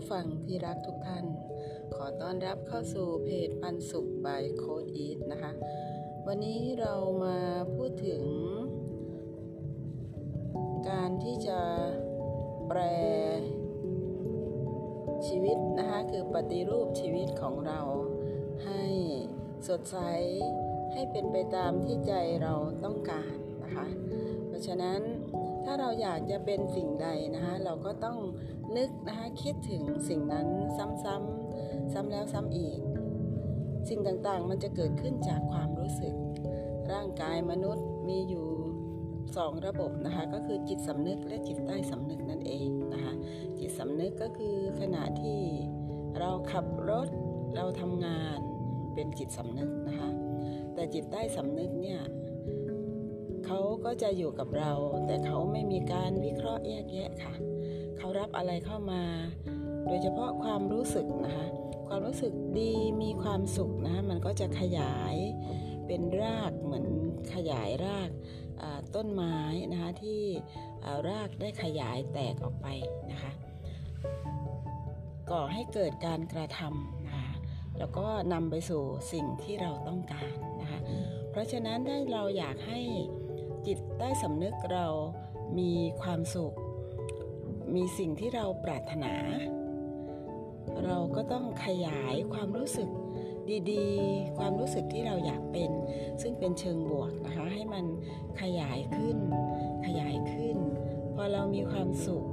ผู้ฟังที่รักทุกท่าน ขอต้อนรับเข้าสู่เพจปันสุขบายโคดอีทนะคะ วันนี้เรามาพูดถึง การที่จะแปลชีวิตนะคะ คือปฏิรูปชีวิตของเราให้สดใสให้เป็นไปตามที่ใจเราต้องการ นะคะ เพราะฉะนั้นถ้าเราอยากจะเป็นสิ่งใดนะคะ เราก็ต้องนึกนะคะคิดถึงสิ่งนั้นซ้ำๆซ้ำแล้วซ้ำอีก สิ่งต่างๆมันจะเกิดขึ้นจากความรู้สึก ร่างกายมนุษย์มีอยู่สองระบบนะคะก็คือจิตสำนึกและจิตใต้สำนึกนั่นเองนะคะจิตสำนึกก็คือขณะที่เราขับรถเราทำงานเป็นจิตสำนึกนะคะแต่จิตใต้สำนึกเนี่ย เขาก็จะอยู่กับเรา แต่เขาไม่มีการวิเคราะห์แยกแยะค่ะ เขารับอะไรเข้ามา โดยเฉพาะความรู้สึกนะคะ ความรู้สึกดีมีความสุขนะมันก็จะขยายเป็นรากเหมือนขยายรากต้นไม้นะคะที่รากได้ขยายแตกออกไปนะคะก่อให้เกิดการกระทำนะคะแล้วก็นำไปสู่สิ่งที่เราต้องการนะคะเพราะฉะนั้นถ้าเราอยากให้ จิตใต้สำนึกเรามีความสุข มีสิ่งที่เราปรารถนา เราก็ต้องขยายความรู้สึกดีๆ ความรู้สึกที่เราอยากเป็น ซึ่งเป็นเชิงบวกนะคะให้มันขยายขึ้น ขยายขึ้น พอเรามีความสุข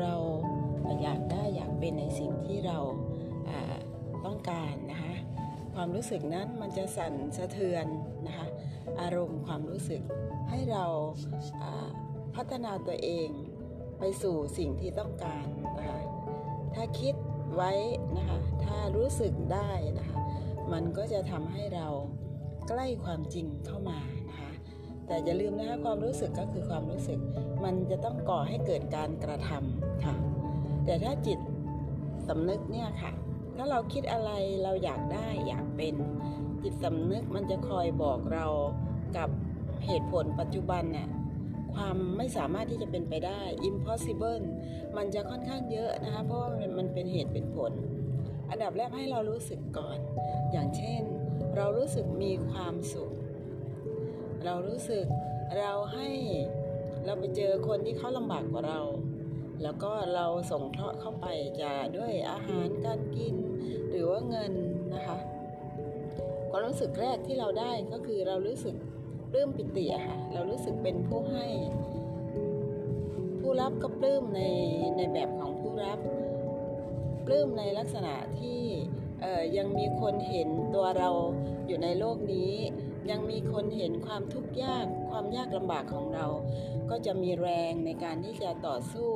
เราอยากได้อยากเป็นในสิ่งที่เราต้องการนะคะความรู้สึกนั้นมันจะสั่นสะเทือนนะคะ อารมณ์ความรู้สึก ให้เราพัฒนาตัวเองไปสู่สิ่งที่ต้องการนะคะถ้าคิดไว้นะคะ ถ้ารู้สึกได้นะคะ มันก็จะทำให้เราใกล้ความจริงเข้ามานะคะ แต่อย่าลืมนะคะความรู้สึกก็คือความรู้สึก มันจะต้องก่อให้เกิดการกระทำค่ะ แต่ถ้าจิตสำนึกเนี่ยค่ะ ถ้าเราคิดอะไรเราอยากได้อยากเป็น จิตสำนึกมันจะคอยบอกเรากับเหตุผลปัจจุบันน่ะความไม่สามารถที่จะเป็นไปได้ impossible มันจะค่อนข้างเยอะนะคะ เพราะว่ามันเป็นเหตุเป็นผล อันดับแรกให้เรารู้สึกก่อน อย่างเช่น เรารู้สึกมีความสุข เรารู้สึกเราให้เราไปเจอคนที่เขาลำบากกว่าเรา แล้วก็เราส่งเคราะห์เข้าไปจะด้วยอาหารการกิน หรือว่าเงินนะคะ ความรู้สึกแรกที่เราได้ก็คือเรารู้สึกปลื้มปิติค่ะ เรารู้สึกเป็นผู้ให้ ผู้รับก็ปลื้มในในแบบของผู้รับปลื้มในลักษณะที่ยังมีคนเห็นตัวเราอยู่ในโลกนี้ ยังมีคนเห็นความทุกข์ยากความยากลำบากของเรา ก็จะมีแรงในการที่จะต่อสู้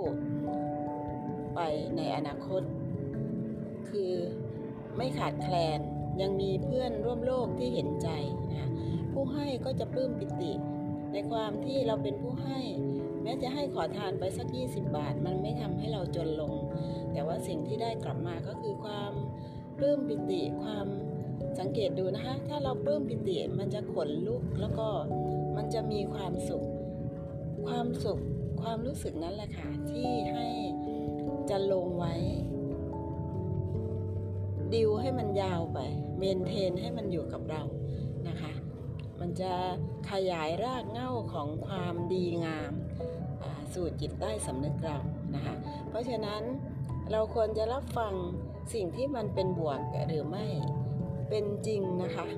ไปในอนาคต คือไม่ขาดแคลน ยังมีเพื่อนร่วมโลกที่เห็นใจนะผู้ให้ก็จะปลื้มปิติ ในความที่เราเป็นผู้ให้ แม้จะให้ขอทานไปสัก 20 บาท มันไม่ทำให้เราจนลง แต่ว่าสิ่งที่ได้กลับมาก็คือความปลื้มปิติความสังเกตดูนะคะถ้าเราปลื้มปิติมันจะขนลุกแล้วก็มันจะมีความสุข ความสุขความรู้สึกนั้นแหละค่ะที่ให้จะลงไว้ ดิวให้มันยาวไป เมนเทนให้มันอยู่กับเรานะคะ มันจะขยายรากเหง้าของความดีงามสู่จิตใต้สำนึกเรานะคะ เพราะฉะนั้นเราควรจะรับฟังสิ่งที่มันเป็นบวกหรือไม่เป็นจริงนะคะ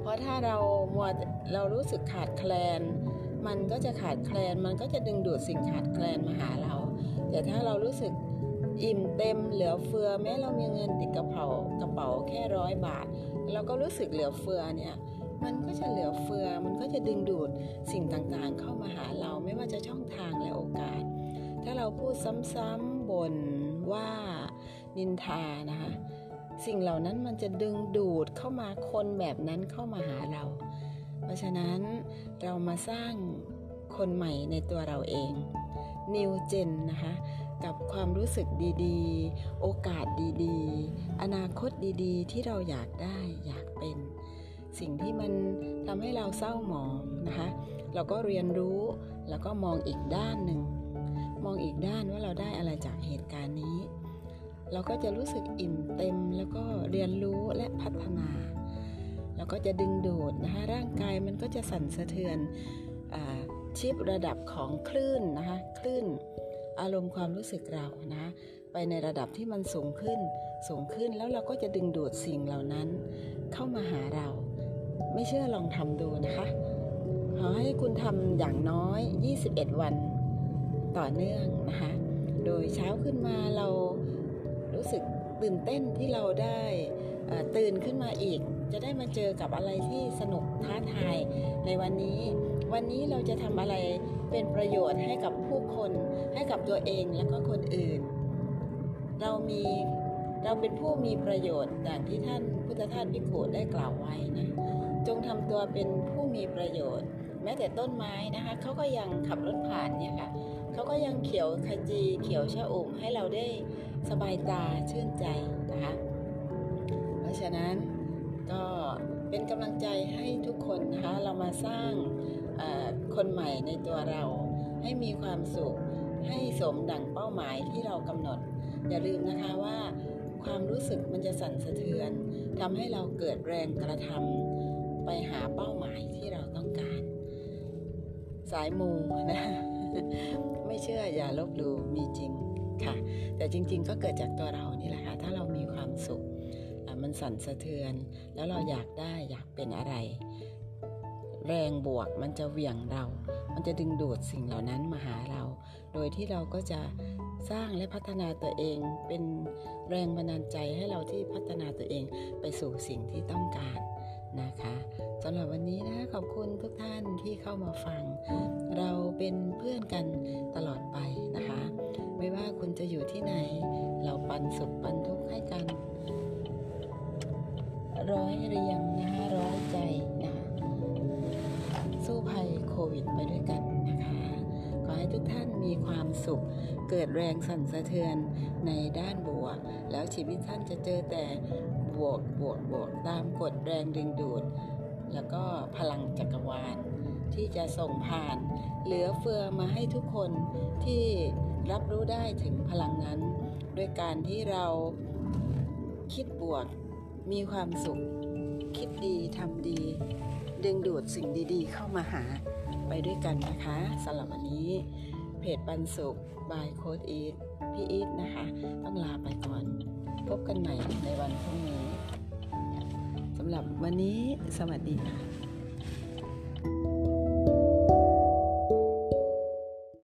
เพราะถ้าเรามัวเรารู้สึกขาดแคลน มันก็จะขาดแคลน มันก็จะดึงดูดสิ่งขาดแคลนมาหาเรา แต่ถ้าเรารู้สึก อิ่มเต็มเหลือเฟือแม้เรามีเงินติดกระเป๋ากระเป๋าแค่ร้อยบาท เราก็รู้สึกเหลือเฟือเนี่ยมันก็จะเหลือเฟือมันก็จะดึงดูดสิ่งต่างๆ เข้ามาหาเราไม่ว่าจะช่องทางและโอกาส ถ้าเราพูดซ้ำๆบนว่านินทานะคะสิ่งเหล่านั้นมันจะดึงดูดเข้ามาคนแบบนั้นเข้ามาหาเรา เพราะฉะนั้นเรามาสร้างคนใหม่ในตัวเราเอง New Gen นะคะ กับความรู้สึกดีๆ โอกาสดีๆ อนาคตดีๆ ที่เราอยากได้อยากเป็น สิ่งที่มันทำให้เราเศร้าหมองนะคะ เราก็เรียนรู้แล้วก็มองอีกด้านหนึ่ง มองอีกด้านว่าเราได้อะไรจากเหตุการณ์นี้ เราก็จะรู้สึกอิ่มเต็มแล้วก็เรียนรู้และพัฒนาแล้วก็จะดึงดูดนะคะร่างกายมันก็จะสั่นสะเทือนอชิประดับของคลื่นนะคะคลื่น อารมณ์ความรู้สึกเรานะ ไปในระดับที่มันสูงขึ้น สูงขึ้นแล้วเราก็จะดึงดูดสิ่งเหล่านั้น เข้ามาหาเรา ไม่เชื่อลองทำดูนะคะ ขอให้คุณทำอย่างน้อย 21 วันต่อเนื่องนะคะ โดยเช้าขึ้นมาเรารู้สึกตื่นเต้นที่เราได้ตื่นขึ้นมาอีก จะได้มาเจอกับอะไรที่สนุกท้าทายในวันนี้ วันนี้เราจะทำอะไรเป็นประโยชน์ให้กับผู้คนให้กับตัวเองและก็คนอื่น เรามีเราเป็นผู้มีประโยชน์อย่างที่ท่านพุทธทาสพิขุได้กล่าวไว้นะจงทำตัวเป็นผู้มีประโยชน์ แม้แต่ต้นไม้นะคะเขาก็ยังขับรถผ่านเนี่ยค่ะเขาก็ยังเขียวขจีเขียวชะอุ่มให้เราได้สบายตาชื่นใจนะคะเพราะฉะนั้นก็เป็นกำลังใจให้ทุกคนนะคะเรามาสร้าง คนใหม่ในตัวเรา ให้มีความสุข ให้สมดังเป้าหมายที่เรากำหนด อย่าลืมนะคะว่า ความรู้สึกมันจะสั่นสะเทือนทำให้เราเกิดแรงกระทำไปหาเป้าหมายที่เราต้องการ สายมูนะไม่เชื่ออย่าลบหลู่มีจริงค่ะ แต่จริง ๆ ก็เกิดจากตัวเรานี่แหละค่ะถ้าเรามีความสุขมันสั่นสะเทือน แล้วเราอยากได้อยากเป็นอะไร แรงบวกมันจะเหวี่ยงเรา มันจะดึงดูดสิ่งเหล่านั้นมาหาเรา โดยที่เราก็จะสร้างและพัฒนาตัวเอง เป็นแรงบันดาลใจให้เราที่พัฒนาตัวเองไปสู่สิ่งที่ต้องการนะคะสำหรับวันนี้นะขอบคุณทุกท่านที่เข้ามาฟัง เราเป็นเพื่อนกันตลอดไปนะคะ ไม่ว่าคุณจะอยู่ที่ไหน เราปันสุขปันทุกข์ให้กัน ร้อยเรียงนะคะร้อยใจ สู้ภัยโควิดไปด้วยกันนะคะ ขอให้ทุกท่านมีความสุข เกิดแรงสั่นสะเทือนในด้านบวก แล้วชีวิตท่านจะเจอแต่บวกบวกบวกตามกฎแรงดึงดูด แล้วก็พลังจักรวาลที่จะส่งผ่าน เหลือเฟือมาให้ทุกคนที่รับรู้ได้ถึงพลังนั้น ด้วยการที่เราคิดบวกมีความสุข คิดดีทำดี ดึงดูดสิ่งดีๆ เข้ามาหาไปด้วยกันนะคะสำหรับวันนี้ เพจปันสุขบายโค้ดอีทพี่อีทนะคะ ต้องลาไปก่อน พบกันใหม่ในวันพรุ่งนี้สำหรับวันนี้สวัสดีค่ะ